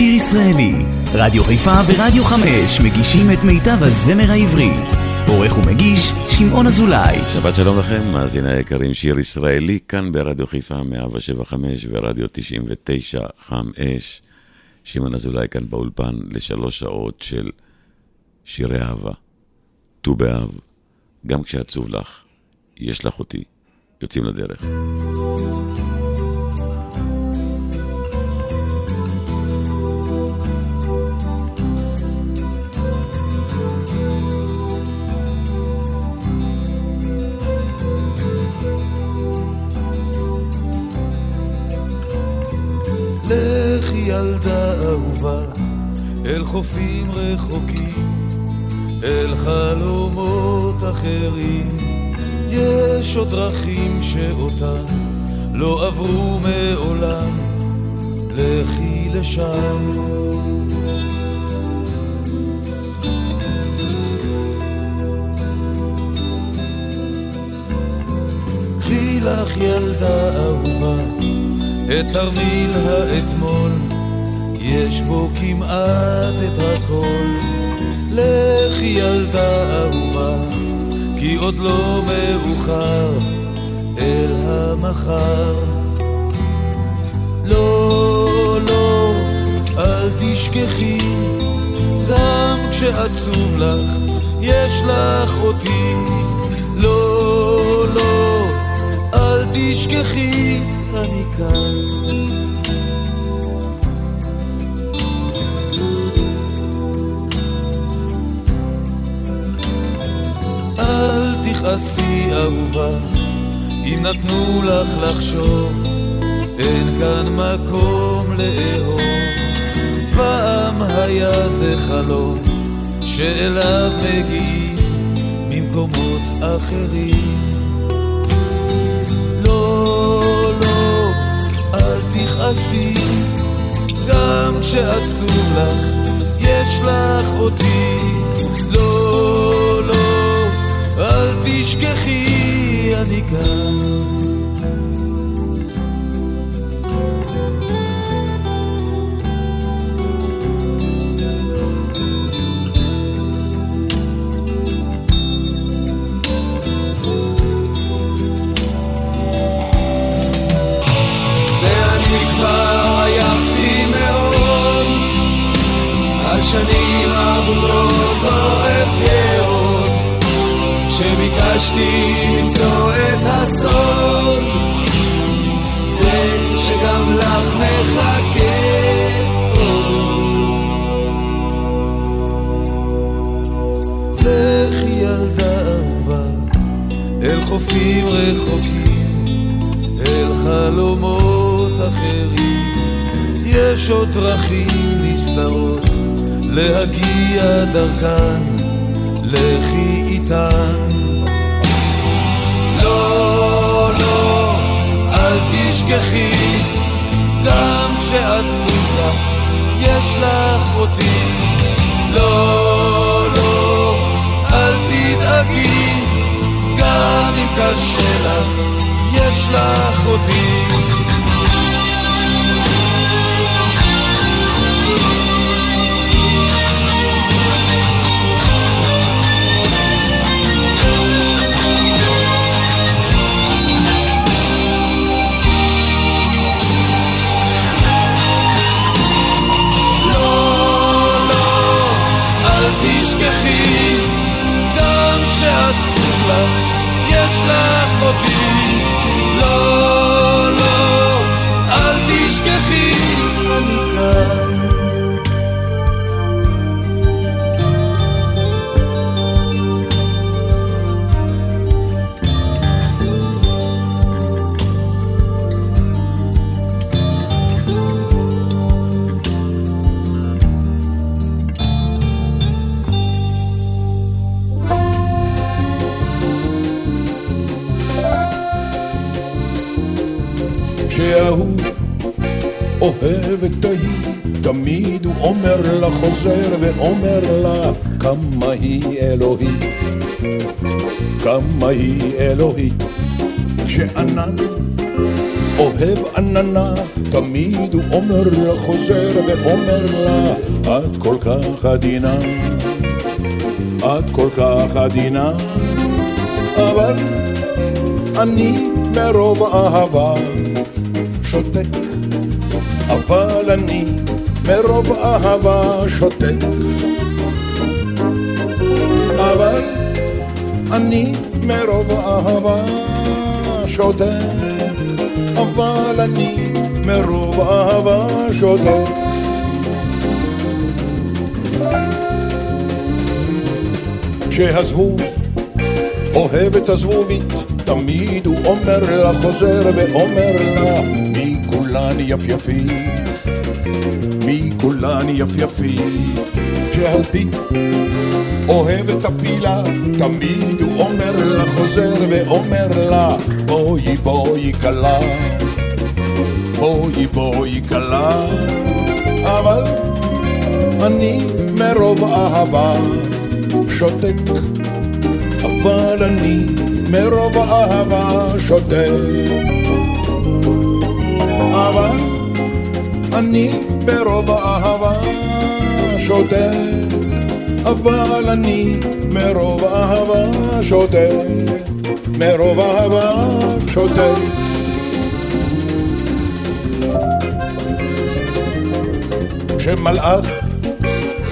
שיר ישראלי. רדיו חיפה ורדיו חמש מגישים את מיטב הזמר העברי. עורך ומגיש, שמעון אזולאי. שבת שלום לכם, מאזיני היקרים, שיר ישראלי, כאן ברדיו חיפה 175 ורדיו 99 חם אש. שמעון אזולאי כאן באולפן לשלוש שעות של שירי אהבה. ט"ו באב, גם כשעצוב לך, יש לך אותי. יוצאים לדרך. ילדה אהובה אל חופים רחוקים, אל חלומות אחרים. יש עוד דרכים שאותן לא עברו מעולם, לכי לשם. קחי לך ילדה אהובה את תרמיל האתמול, יש בו כמעט את הכל. לכי ילדה אהובה, כי עוד לא מאוחר אל המחר. לא, לא, אל תשכחי, גם כשעצוב לך, יש לך אותי. לא, לא, אל תשכחי, אני כאן. תכעסי אהובה, אם נתנו לך לחשוב, אין כאן מקום לאהוב. פעם היה זה חלום, שאליו מגיעים ממקומות אחרים. לא, לא, אל תכעסי, גם כשעצוב לך, יש לך אותי. לא, אל תשכחי, אני כאן. שנים אבודות שביקשתי למצוא את הסוד זה שגם לך מחכה לכי ילדה אהובה, אל חופים רחוקים, אל חלומות אחרים. יש עוד דרכים נסתרות, להגיע דרכן, לכי איתן. תשכחי, גם כשעצוב לך, יש לך אותי. לא, לא, אל תדאגי, גם אם קשה לך, יש לך אותי. אלוהית. כשענן אוהב עננה, תמיד הוא אומר לה, חוזר ואומר לה, את כל כך עדינה, את כל כך עדינה, אבל אני מרוב אהבה שותק, אבל אני מרוב אהבה שותק. אבל אני מרוב אהבה שותק, אבל אני מרוב אהבה שותק. שהזבוב אוהב את הזבובית, תמיד הוא אומר לה, חוזר ואומר לה, מי כולן יפייפית, כולן יפייפית, שהפיל אוהב את הפילה, תמיד הוא אומר לה, חוזר ואומר לה, בואי בואי כלה, בואי בואי כלה, אבל אני מרוב אהבה שותק, אבל אני מרוב אהבה שותק, אבל אני מרוב אהבה שותק, אבל אני מרוב אהבה שותק, מרוב אהבה שותק. כשמלאך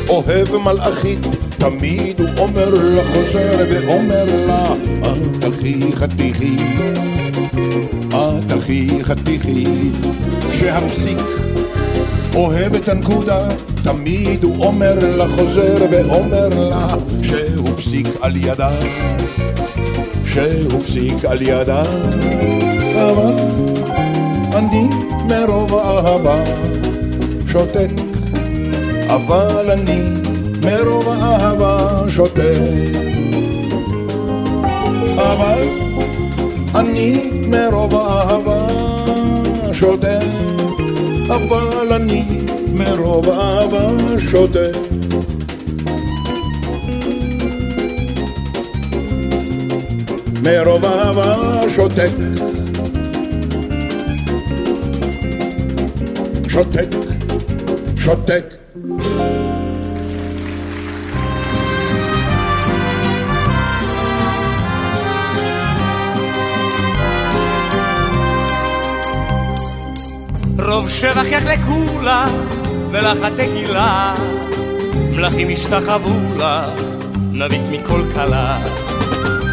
אוהב מלאכית, תמיד הוא אומר לה, חוזר ואומר לה, את אחי חתיכי, את אחי חתיכי, שהפסיק אוהב את הנקודה, תמיד הוא אומר לה, חוזר ואומר לה, שהוא פסיק על ידה, שהוא פסיק על ידה, אבל אני מרוב אהבה שותק, אבל אני מרוב אהבה שותק, אבל אני מרוב אהבה שותק. אבל אני מרוב אהבה שותק. מרוב אהבה שותק. שותק, שותק. רוב שבח יחלקו לך, ולך התהילה. מלכים ישתחוו לך, נביט מכל כלה.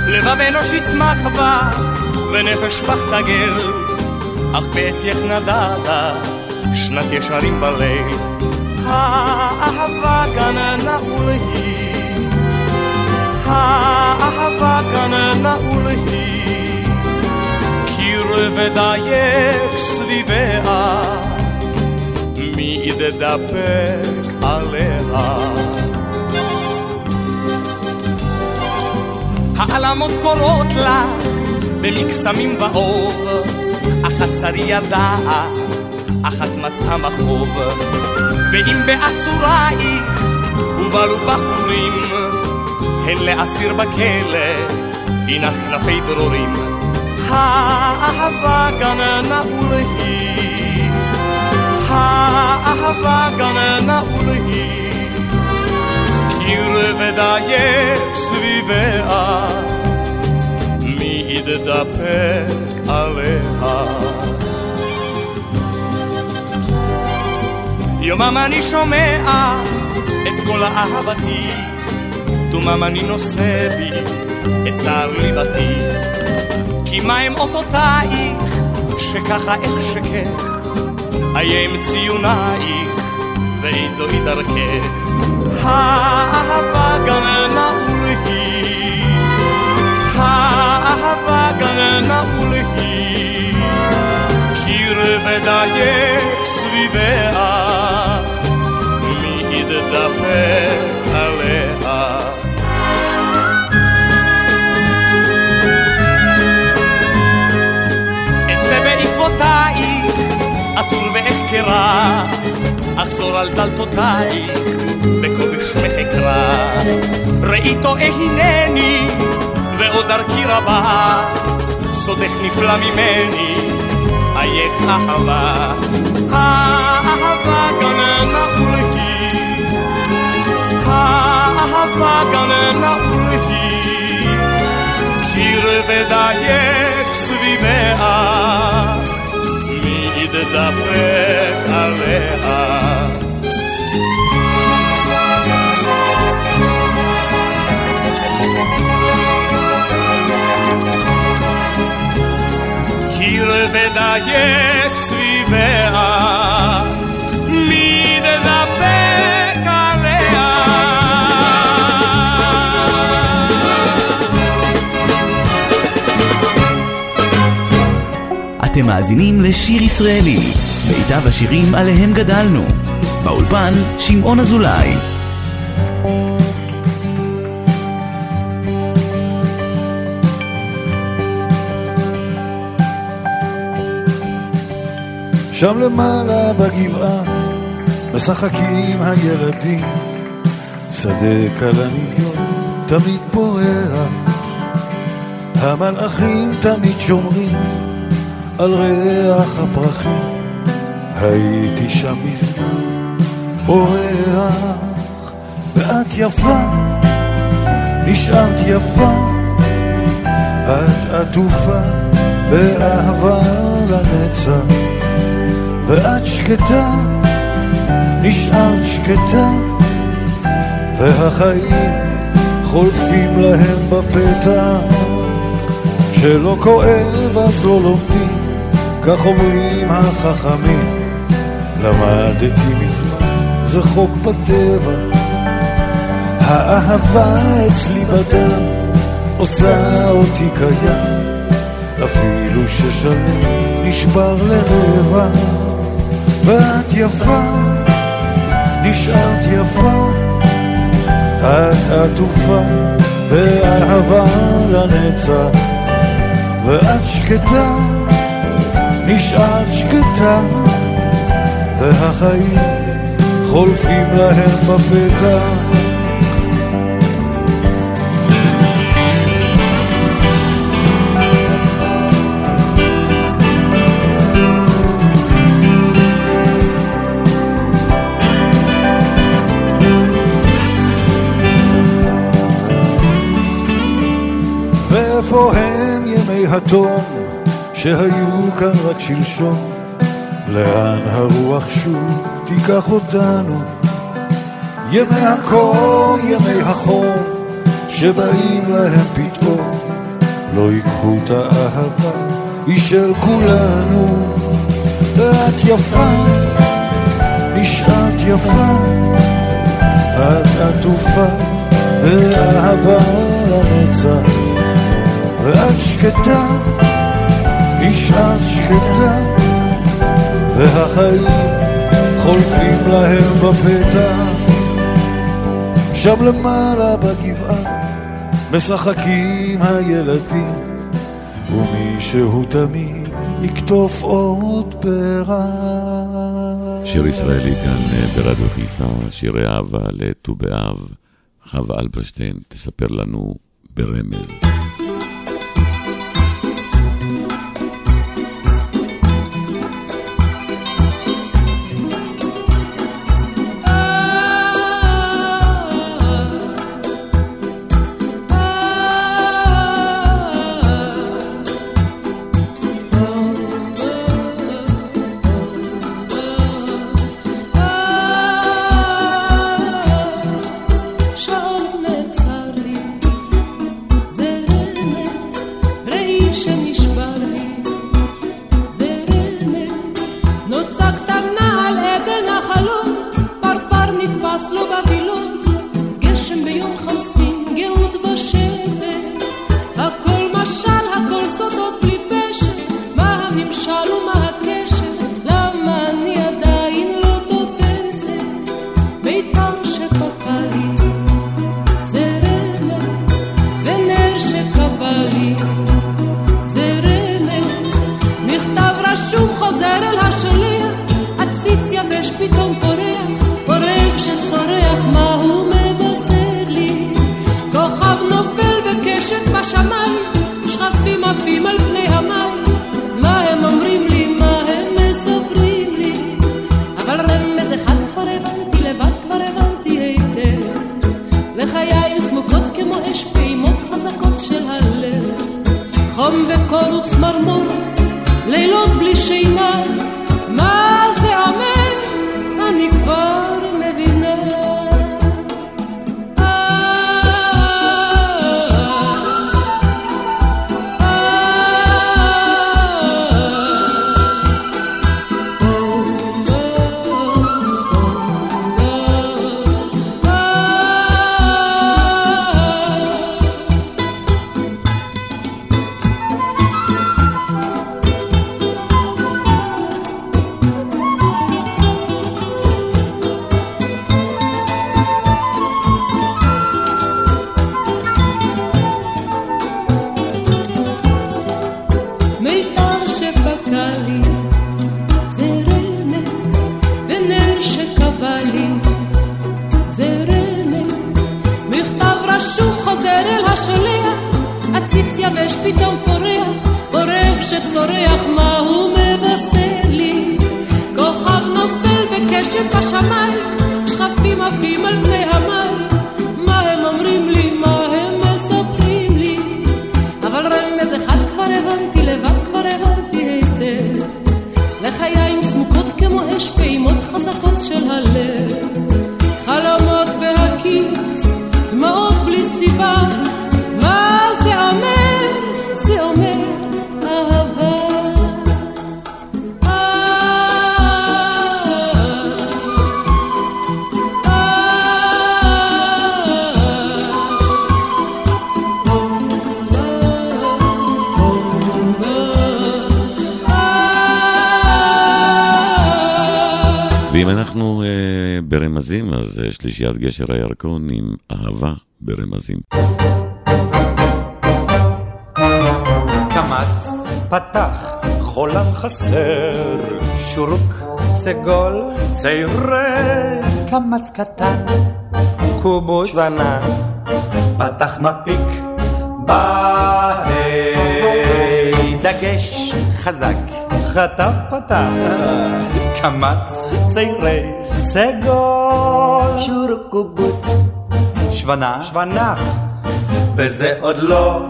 לבב אנוש ישמח בך, ונפש בך תגל. אך בעטייך נדדה, שנת ישרים בליל. האהבה כאן נעול היא, האהבה היא. קיר ודייק סביביה, מי ידבק עליה? העלמות קורות לך במקסמים ואוב, אחת צרי ידעה, אחת מצאה מחוב, ואם באסורייך ובלו בחורים, הן לאסיר בכלא, הנך כנפי דרורים. האהבה גן נעול היא, האהבה גן נעול היא, קיר ודייק סביביה, מי ידפק עליה. יומם אני שומע את כל אהבתי, תומם אני נושא בי את צער ליבתי. כי מה הם אותותייך, שככה אחשכך, איה הם ציונייך, ואיזוהי דרכך. האהבה גם נעול היא, האהבה גם נעול היא, קיר ודייק סביביה, מי ידפק ואחקרה, אחזור על דלתותייך, בקול שמך אקרא. ראי טועה הנני, ועוד דרכי רבה, סודך נפלא ממני, לחייך אהבה, האהבה גן נעול היא, האהבה גן נעול היא, שיר ודייק סביביה, מי ידבק עליה. קיר ודייק סביביה, אתם מאזינים לשיר ישראלי, מיטב השירים עליהם גדלנו. באולפן, שמעון אזולאי. שם למעלה בגבעה משחקים הילדים, שדה כלניות תמיד פורח, המלאכים תמיד שומרים על ריח הפרחים, הייתי שם מזמן אורח, ואת יפה, נשארת יפה, את עטופה באהבה לנצח. ואת שקטה, נשארת שקטה, והחיים חולפים להם בפתח. שלא כואב אז לא לומדים, כך אומרים החכמים. למדתי מזמן, זה חוק בטבע. האהבה אצלי בדם, עושה אותי קיים, אפילו ששלם נשבר לרבע. ואת יפה, נשארת יפה, את עטופה באהבה לנצח, ואת שקטה, נשארת שקטה, והחיים חולפים להם בפתח. איפה הם ימי התום שהיו כאן רק שלשום? לאן הרוח שוב תיקח אותנו? ימי הקור, ימי החום, שבאים להם פתאום, לא ייקחו את האהבה, היא של כולנו. ואת יפה, נשארת יפה, את עטופה באהבה לנצח. ואת שקטה, נשארת שקטה, והחיים חולפים להם בפתח. שם למעלה בגבעה משחקים הילדים, ומישהו תמיד יקטוף עוד פרח. שיר ישראלי כאן אה, ברדיו חיפה, שירי אהבה לט"ו באב. חווה אלברשטיין תספר לנו ברמז. שלישיית גשר הירקון עם אהבה ברמזים. קמץ פתח חולם חסר שורוק סגול צעירי קמץ קטן קובוץ שוונה פתח מפיק בהי דגש חזק. חטף פתח. קמץ צעירי סגול שורוק קובוץ שוונה שוונה וזה עוד לא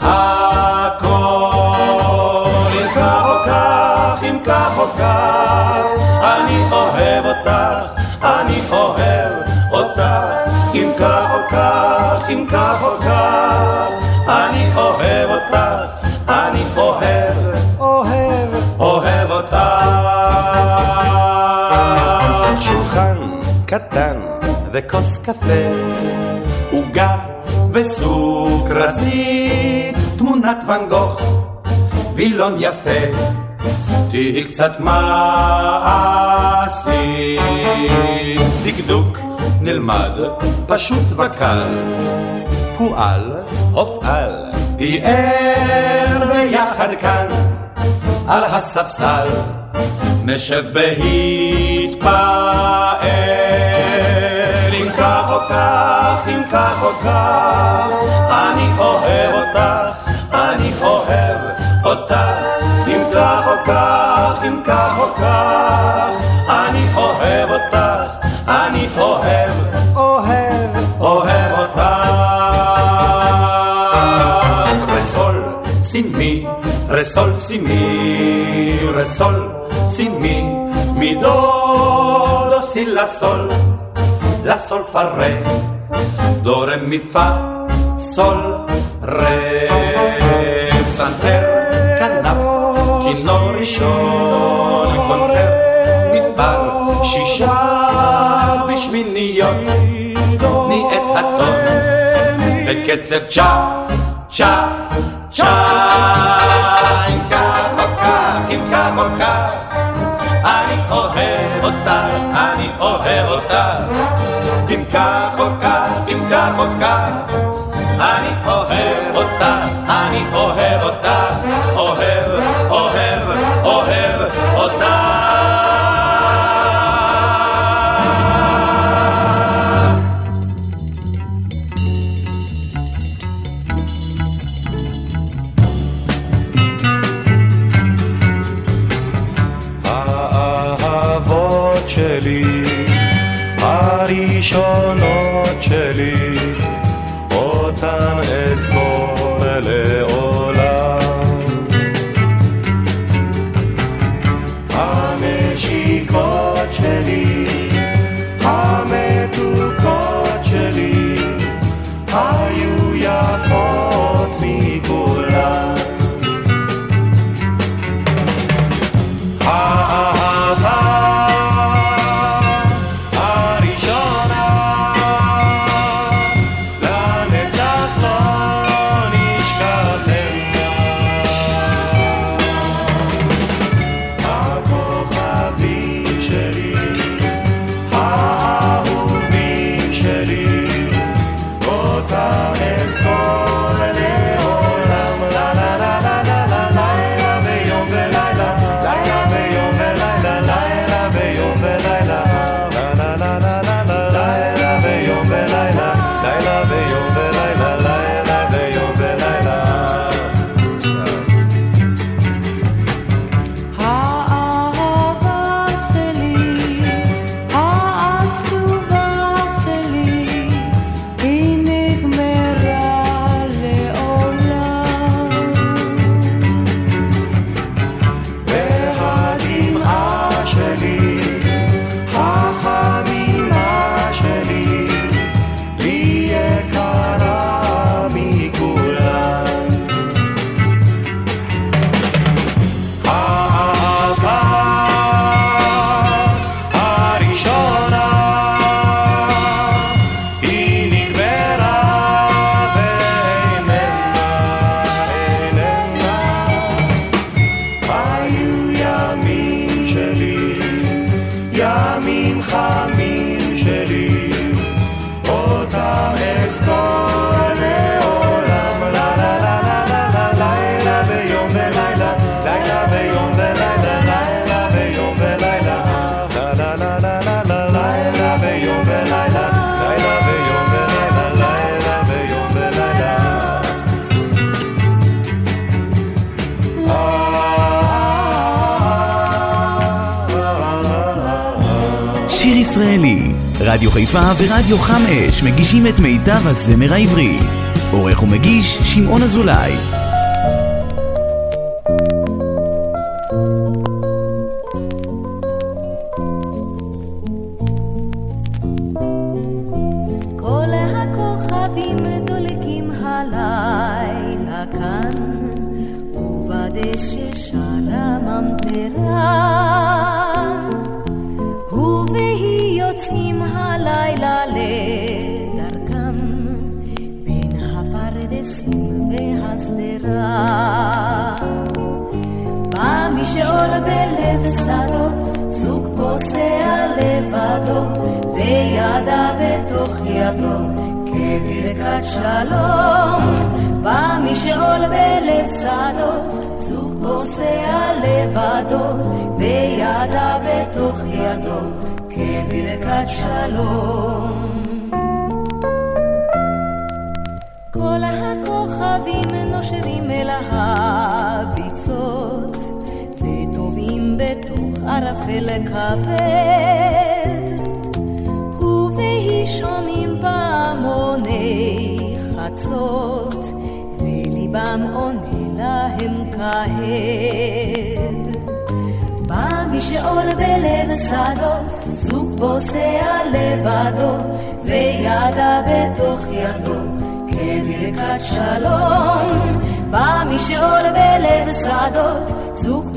הכל. אם כך או כך, אם כך או כך, אני אוהב אותך, אני אוהב אותך. אם כך או כך, אם כך, וכוס קפה, עוגה וסוכרזית, תמונת ואן גוך, וילון יפה, תהי קצת מעשית. דקדוק נלמד, פשוט וקל, פועל, הופעל, פיאר ביחד כאן, על הספסל, נשב בהתפאר. אם כך או כך, אני אוהב אותך, אני אוהב אותך. אם כך או כך, אם כך או כך, אני אוהב אותך, אני אוהב, אוהב, אוהב אותך. רסול, סימי, רסול, סימי, רסול, סימי, מידו, דו, סי, לה, סול. la sol fa do re mi fa, sol re, פסנתר, כנף, כינור ראשון, קונצרט, מספר שישה בשמיניות, תני את הטון, בקצב צ'ה, צ'ה, צ'ה, חיפה ורדיו חם אש מגישים את מיטב הזמר העברי. עורך ומגיש שמעון אזולאי. גדול בלב שדות, זוג פוסע לבדו, וידה בתוך ידו, כברכת שלום. בא משאול בלב שדות, זוג פוסע לבדו, וידה בתוך ידו, כברכת שלום. כל הכוכבים נושרים אל הביצות ערפל כבד, ובהי שומעים פעמוני חצות, וליבם עונה להם כהד. בא משאול בלב שדות, זוג בוסע לבדו, וידה בתוך ידו, כברכת שלום. בא משאול בלב שדות,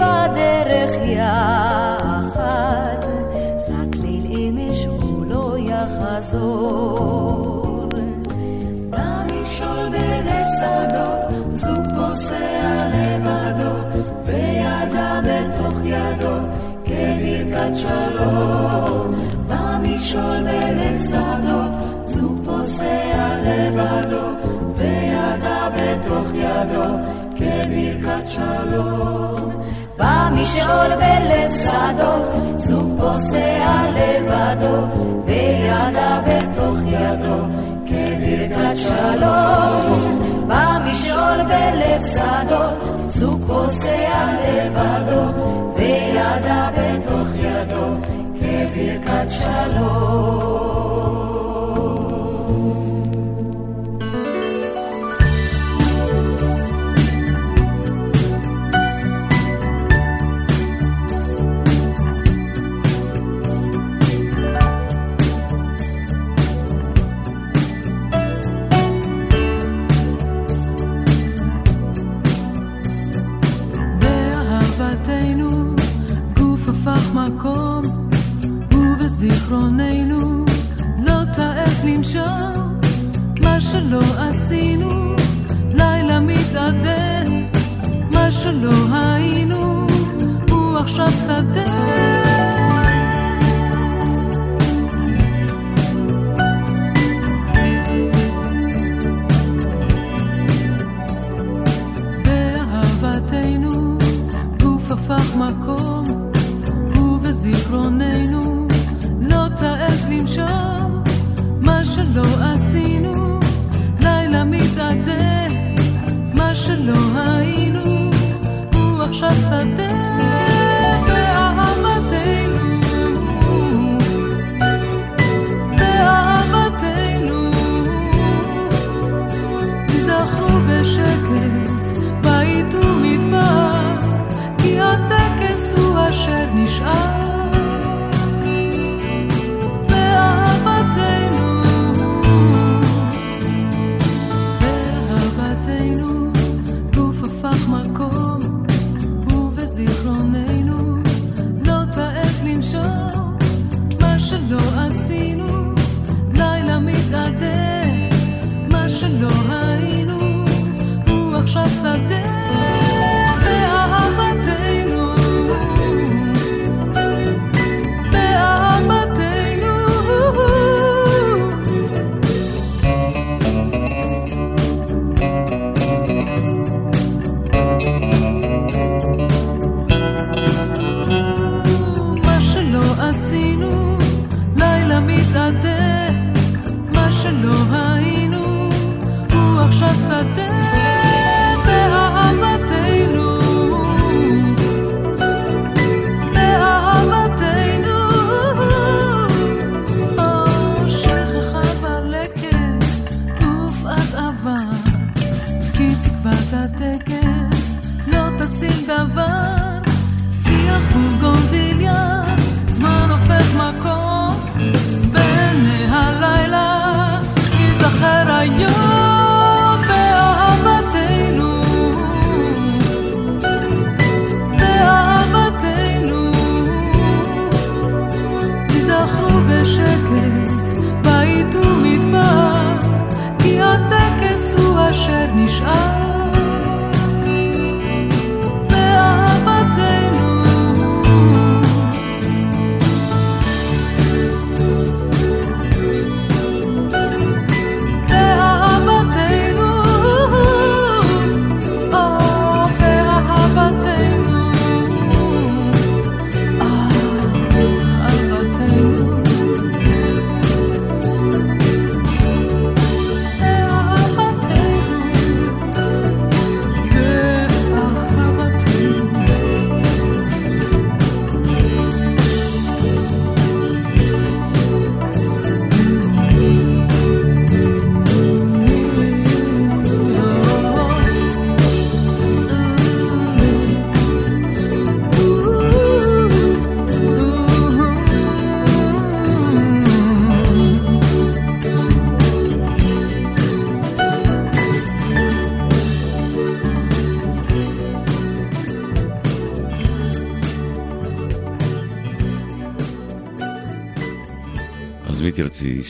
בדרך יחד, במשעול בלב שדות, זוג פוסע לבדו, וידה בתוך ידו, כברכת שלום. במשעול בלב שדות, זוג פוסע לבדו, וידה בתוך ידו, כברכת שלום. זיכרוננו לא תעז לנשום. מה שלא עשינו לילה מתאדה מה שלא היינו הוא עכשיו שדה לנשום מה שלא עשינו, לילה מתאדה, מה שלא היינו, הוא עכשיו שדה נשאר.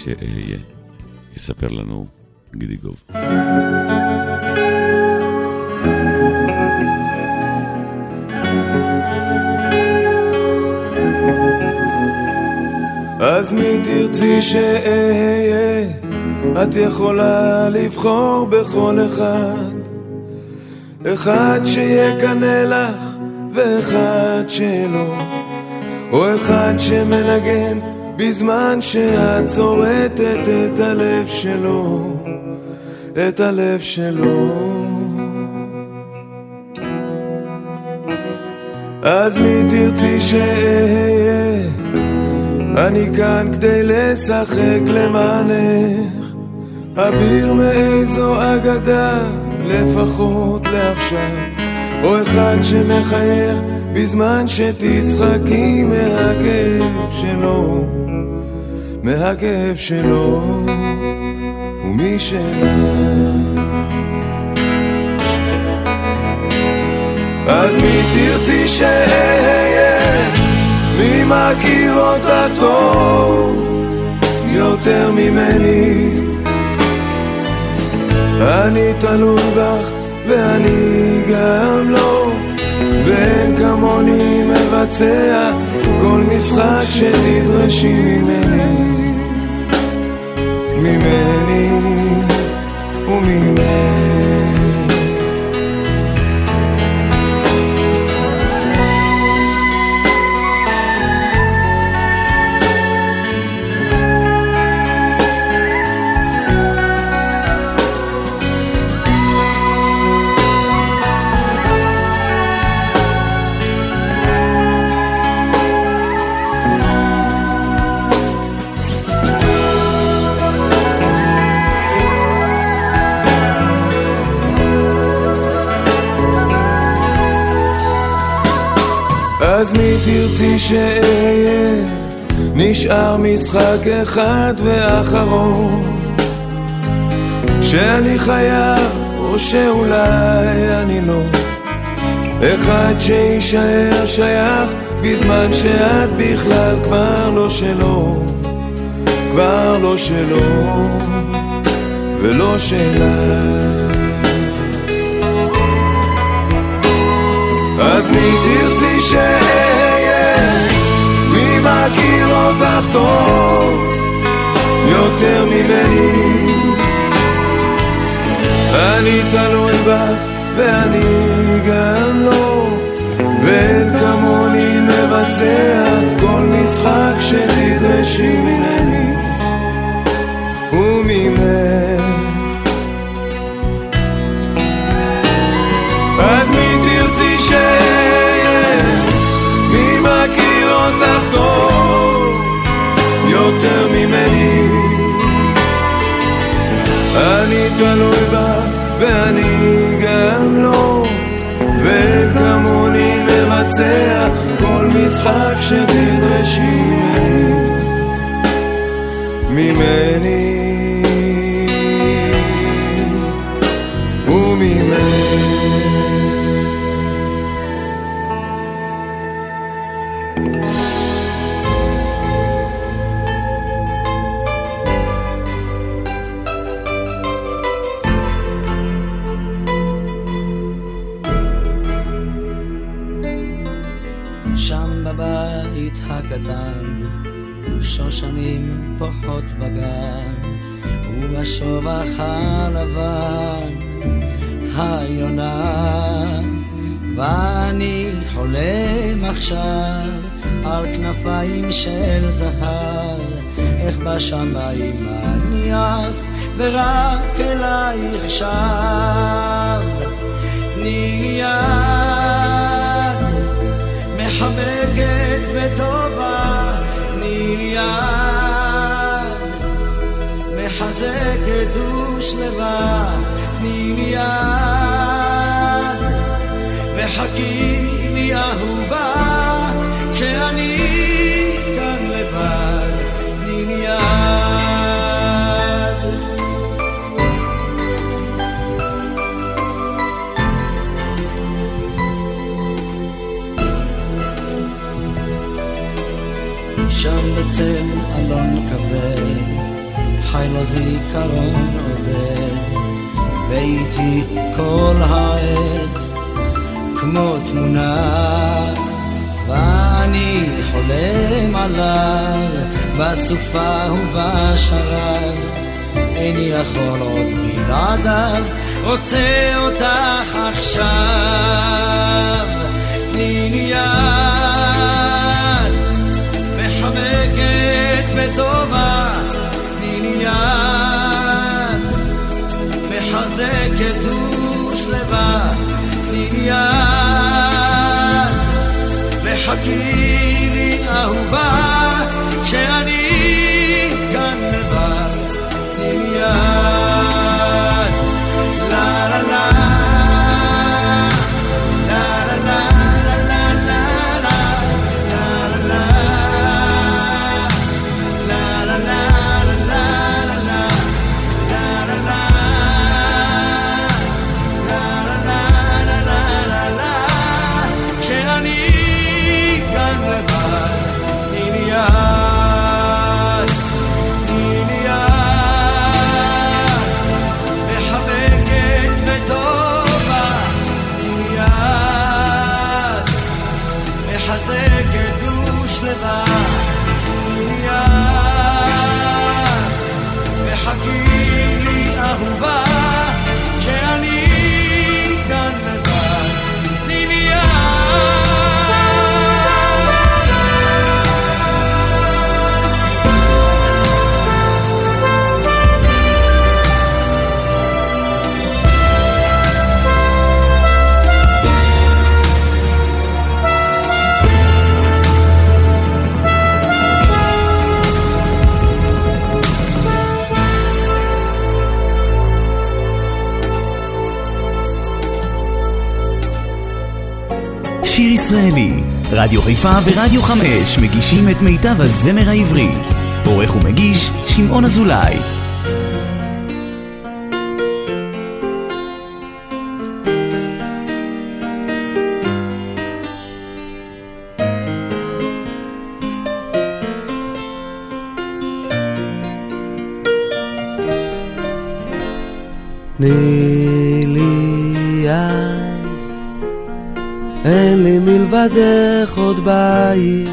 שאהיה, יספר לנו גידי גוב. אז מי תרצי שאהיה? את יכולה לבחור בכל אחד. אחד שיקנא לך ואחד שלא, או אחד שמנגן בזמן שאת צורטת את הלב שלו, את הלב שלו. אז מי תרצי שאהיה? אני כאן כדי לשחק למענך, אביר מאיזו אגדה, לפחות לעכשיו, או אחד שמחייך בזמן שתצחקי מהכאב שלו. מהכאב שלו ומשלך. אז מי תרצי שאהיה? מי מכיר אותך טוב יותר ממני? אני תלוי בך ואני גם לא, ואין כמוני מבצע כל משחק שתדרשי ממני. ממני וממך תרצי שאהיה? נשאר משחק אחד ואחרון שאני חייב או שאולי אני לא אחד שיישאר שייך בזמן שאת בכלל כבר לא שלו כבר לא שלו ולא שלה אז מי תרצי שאהיה? מי מכיר אותך טוב יותר ממני? אני תלוי בך ואני גם לא ואין כמוני מבצע כל משחק שתדרשי ממני אני תלוי בה ואני גם לא. וכמוני מבצע כל משחק שתדרשי. ממני ממני ובשובח הלבן היונה. ואני חולם עכשיו על כנפיים של זהב, איך בשמיים אני עף ורק אלייך שב. תני יד מחבקת וטובה יד, מחזקת ושלווה, תני לי יד, וחכי לי אהובה, כשאני כאן לבד, תני לי יד. שם בצל חי לו זיכרון עובד, ואיתי כל העת, כמו תמונה, ואני חולם עליו, בסופה ובשרב, איני יכול עוד בלעדיו, רוצה אותך עכשיו, תני יד. מחזקת ושלווה, תני לי יד, וחכי לי אהובה, כשאני כאן לבד, תני לי יד, לה לה לה רדיו חיפה ורדיו חמש מגישים את מיטב הזמר העברי. עורך ומגיש, שמעון אזולאי. תני לי יד אין לי מלבדך עוד בית,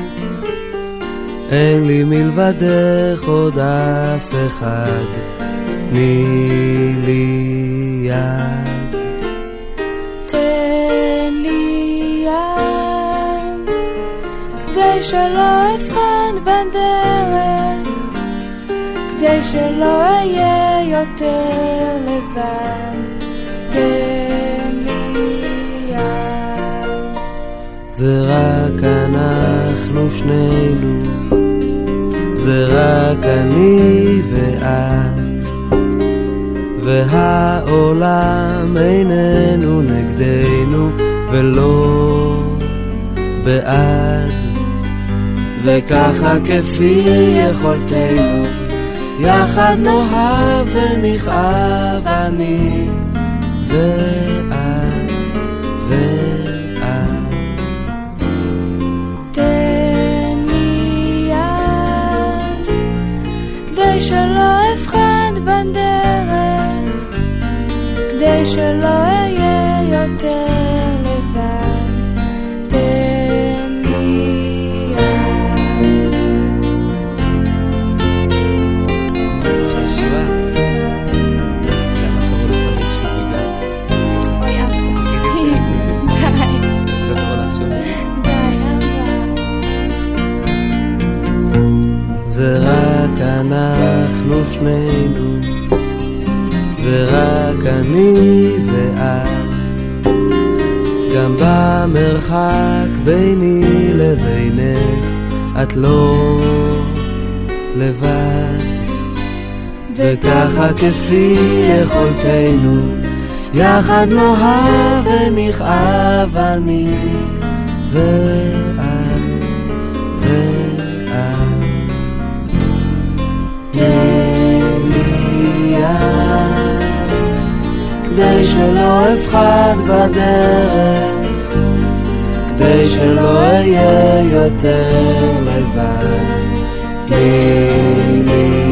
אין לי מלבדך עוד אף אחד, תני לי יד. תן לי יד, כדי שלא אבחן בין דרך, כדי שלא אהיה יותר לבד. תן זה רק אנחנו שנינו, זה רק אני ואת, והעולם איננו נגדנו ולא בעד. וככה כפי יכולתנו יחד נאהב ונכאב אני ואת בדרך כדי שלא אהיה יותר אנחנו שנינו, ורק אני ואת. גם במרחק ביני לבינך, את לא לבד. וככה כפי יכולתנו, יחד נאהב ונכאב אני ואת. כדי שלא אפחד בדרך, כדי שלא אהיה יותר לבד. תני לי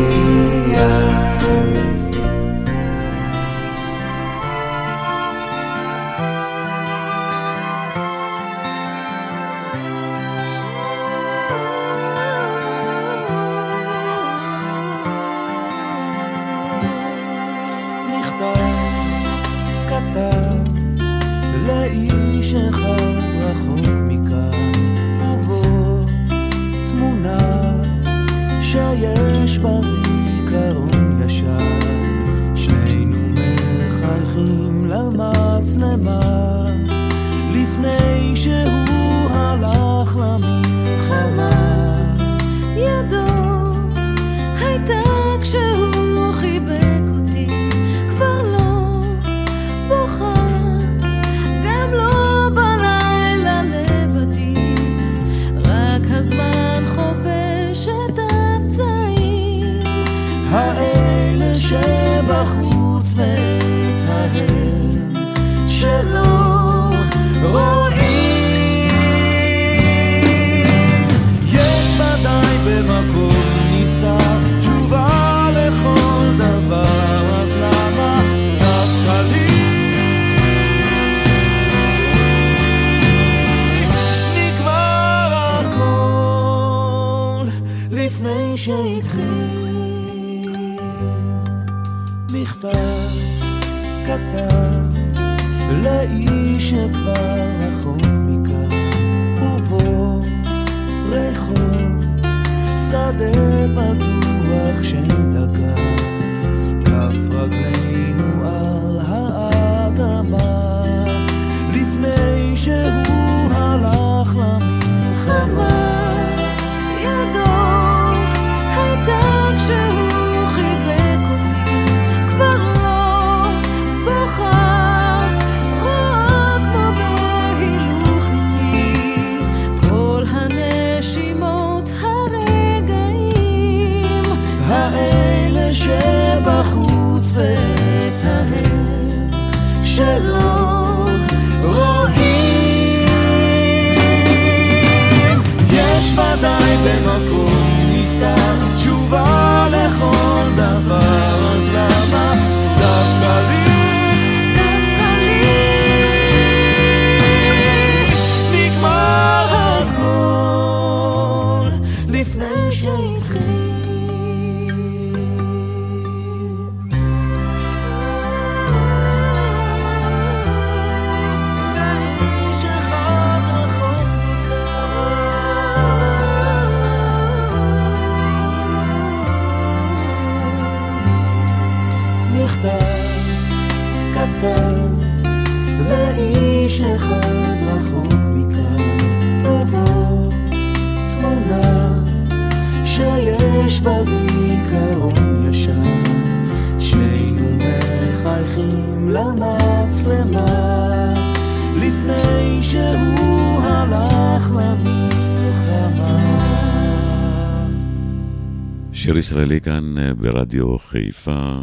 הישראלי כאן אה, ברדיו חיפה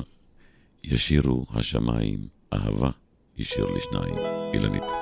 ישירו השמיים אהבה, ישיר לשניים. אילנית.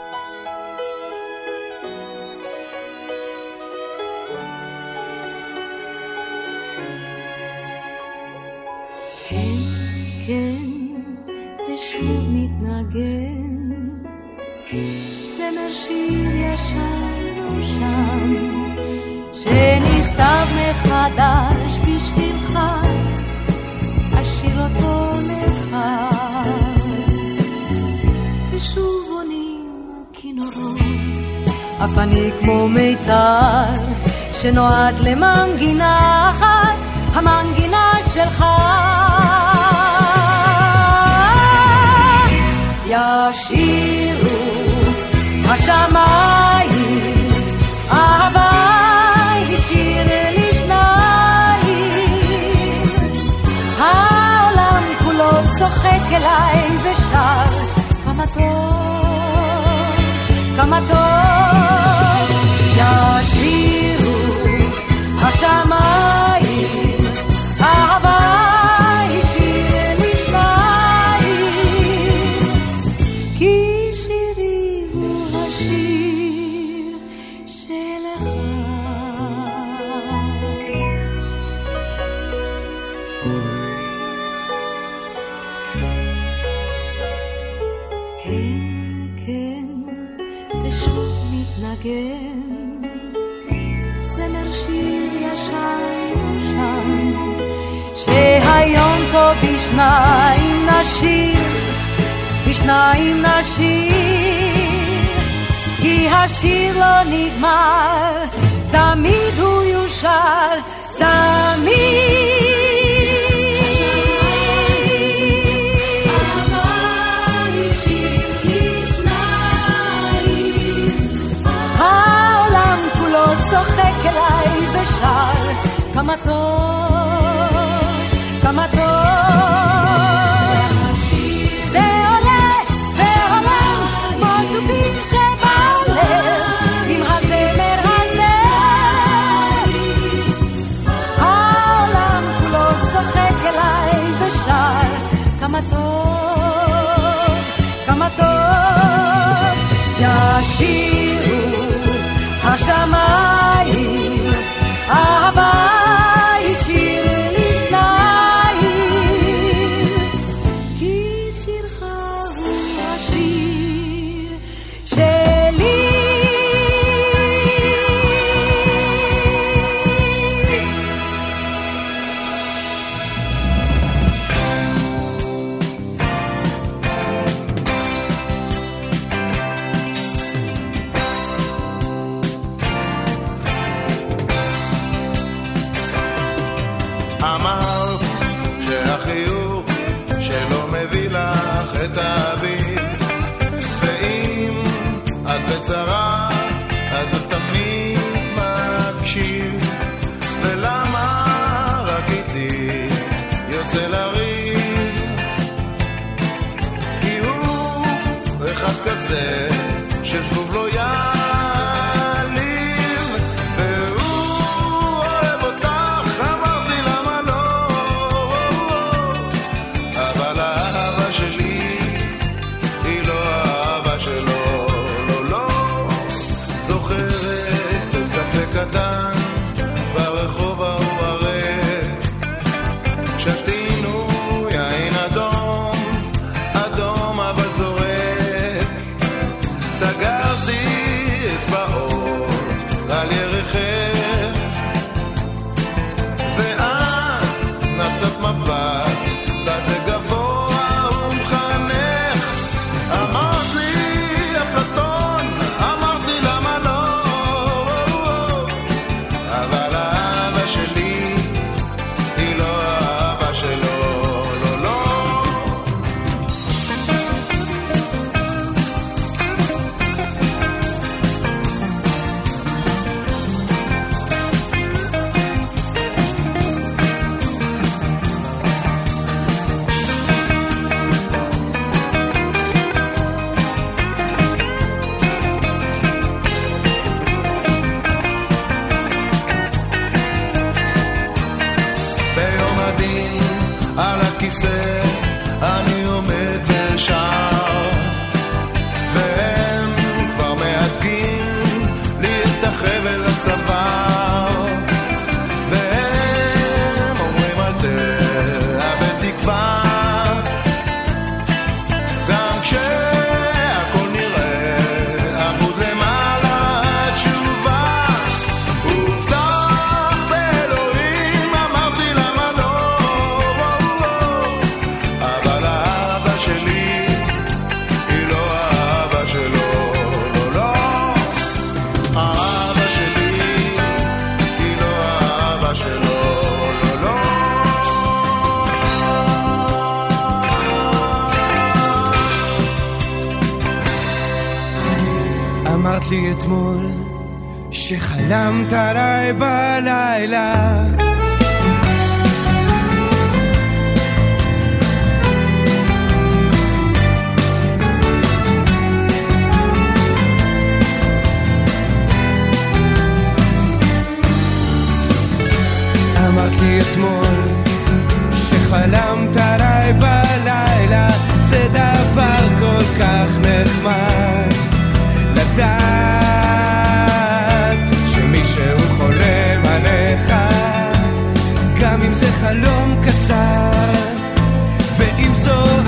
אף אני כמו מיתר שנועד למנגינה אחת, המנגינה שלך. ישירו השמיים אהבה היא שיר העולם כולו צוחק אליי ושר כמה טוב, כמה טוב 家吗 בשניים נשיר, בשניים נשיר, כי השיר לא נגמר, תמיד הוא יושר, תמיד. צוחק אליי ושר כמה טוב אתמול שחלמת עליי בלילה זה דבר כל כך נחמד לדעת שמישהו חולם עליך גם אם זה חלום קצר ואם זו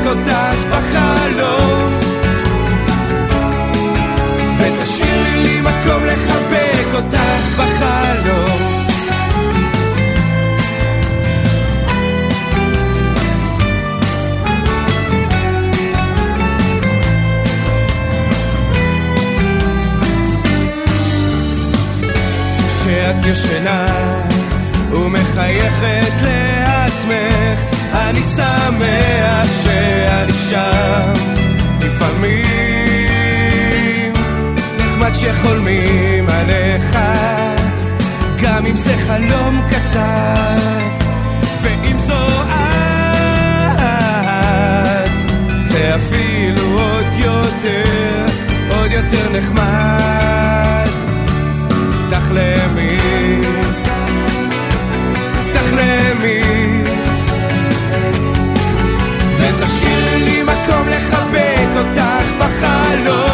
לחבק אותך בחלום. ותשאירי לי מקום לחבק אותך בחלום. כשאת ישנה ומחייכת לעצמך, אני שמח שאני שם. לפעמים נחמד שחולמים עליך, גם אם זה חלום קצר, ואם זו את, זה אפילו עוד יותר, עוד יותר נחמד. תחלמי, ותשאירי לי מקום לחבק אותך בחלום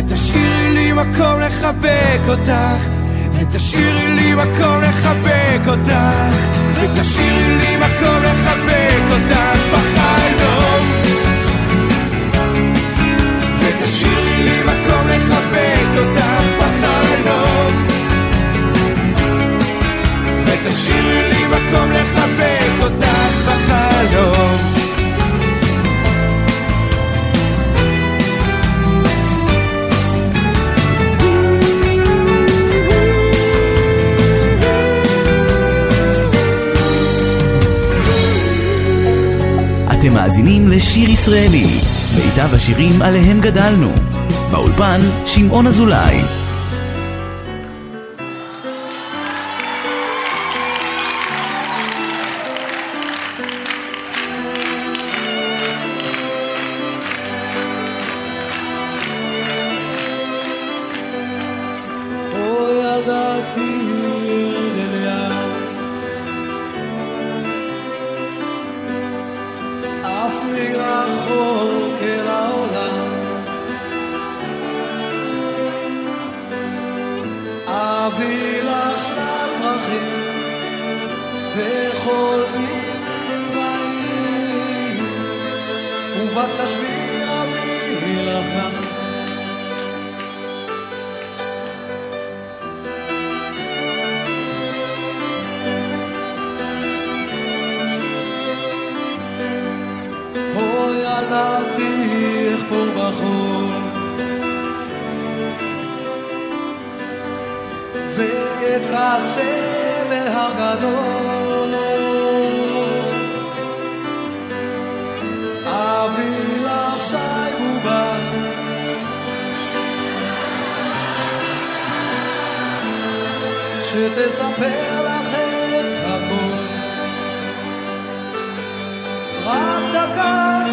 ותשאירי לי מקום לחבק אותך. ותשאירי לי מקום לחבק אותך. ותשאירי לי מקום לחבק אותך בחלום. ותשאירי לי מקום לחבק אותך בחלום. ותשאירי לי מקום לחבק אותך בחלום אתם מאזינים לשיר ישראלי, מיטב השירים עליהם גדלנו. באולפן, שמעון אזולאי. וכל מיני צבעים קשמיר אביא לך גם. ואתכסה בהר גדול שתספר לך את הכל. רק דקה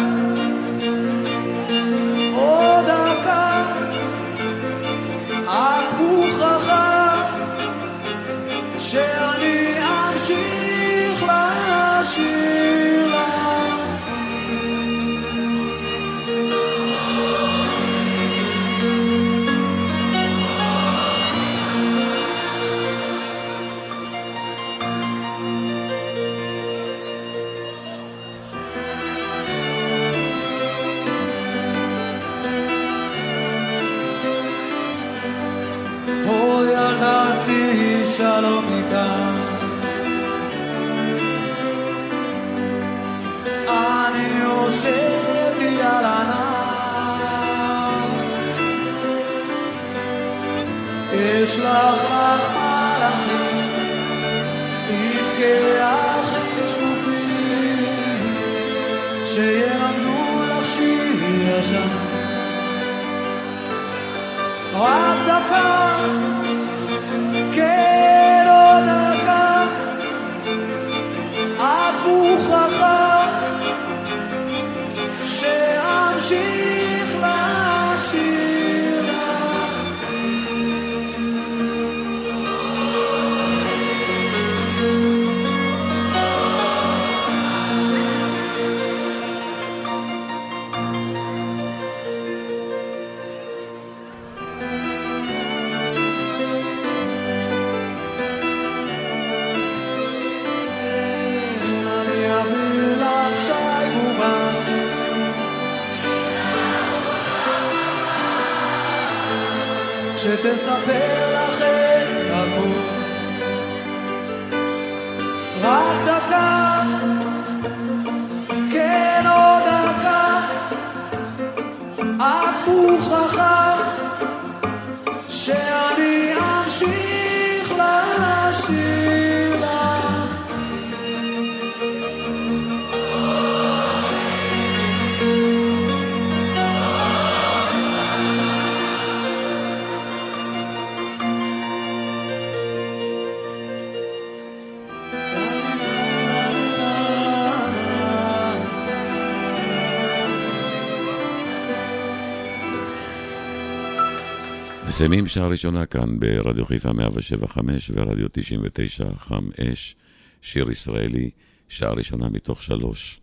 מסיימים שעה ראשונה כאן ברדיו חיפה 175 ורדיו 99 חם אש, שיר ישראלי, שעה ראשונה מתוך שלוש.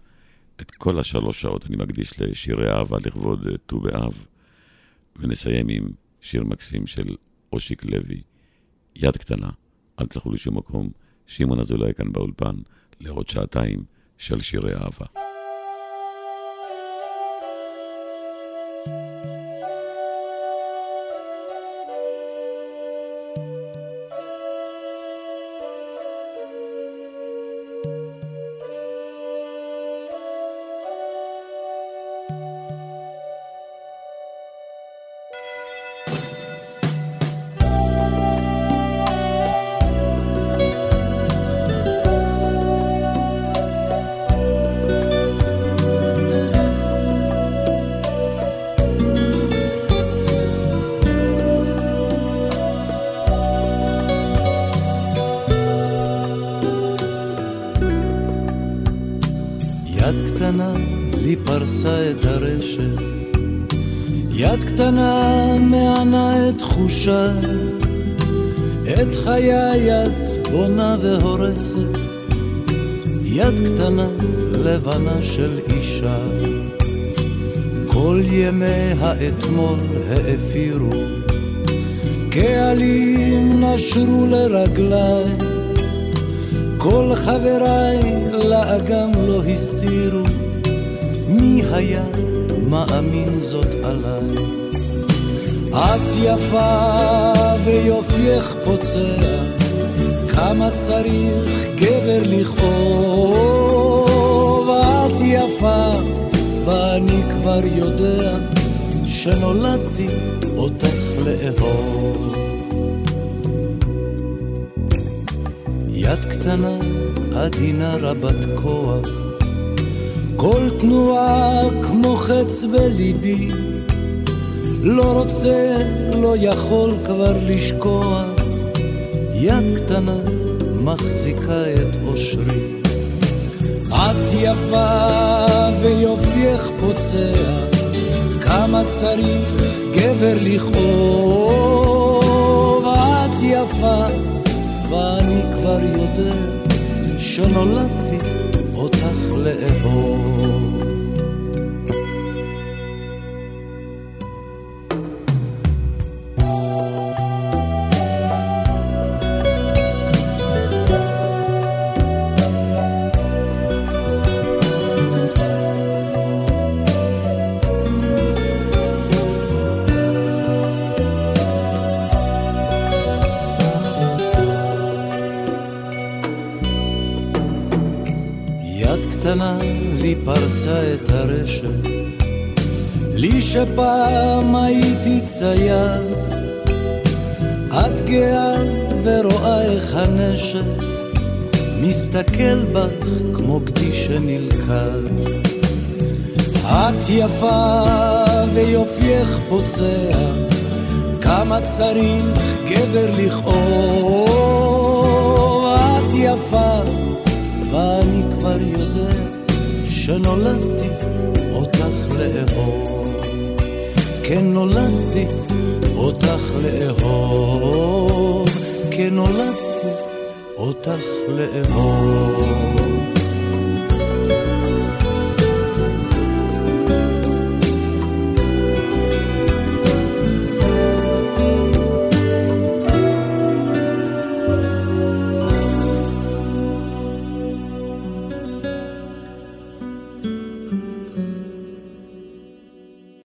את כל השלוש שעות אני מקדיש לשירי אהבה לכבוד ט"ו באב, ונסיים עם שיר מקסים של אושיק לוי, יד קטנה, אל תלכו לשום מקום, שמעון אזולאי כאן באולפן, לעוד שעתיים של שירי אהבה. הרשת, יד קטנה מענה את תחושה, את חיי את בונה והורסת, יד קטנה לבנה של אישה. כל ימי האתמול האפירו, קהלים נשרו לרגליי, כל חבריי לאגם לא הסתירו, מי היה מאמין זאת עליי? את יפה ויופייך פוצע, כמה צריך גבר לכאוב? את יפה ואני כבר יודע שנולדתי אותך לאהוב. יד קטנה, עדינה רבת כוח, כל תנועה כמו חץ בליבי, לא רוצה, לא יכול כבר לשקוע, יד קטנה מחזיקה את אושרי. את יפה ויופייך פוצע, כמה צריך גבר לכאוב. את יפה ואני כבר יודע שנולדתי אותך לאהוב. שפעם הייתי צייד, את גאה ורואה איך הנשק מסתכל בך כמו גדי שנלכד. את יפה ויופייך פוצע, כמה צריך גבר לכאוב. את יפה ואני כבר יודע שנולדתי אותך לאהוב. כן נולדתי אותך לאהוב. כן נולדתי אותך לאהוב.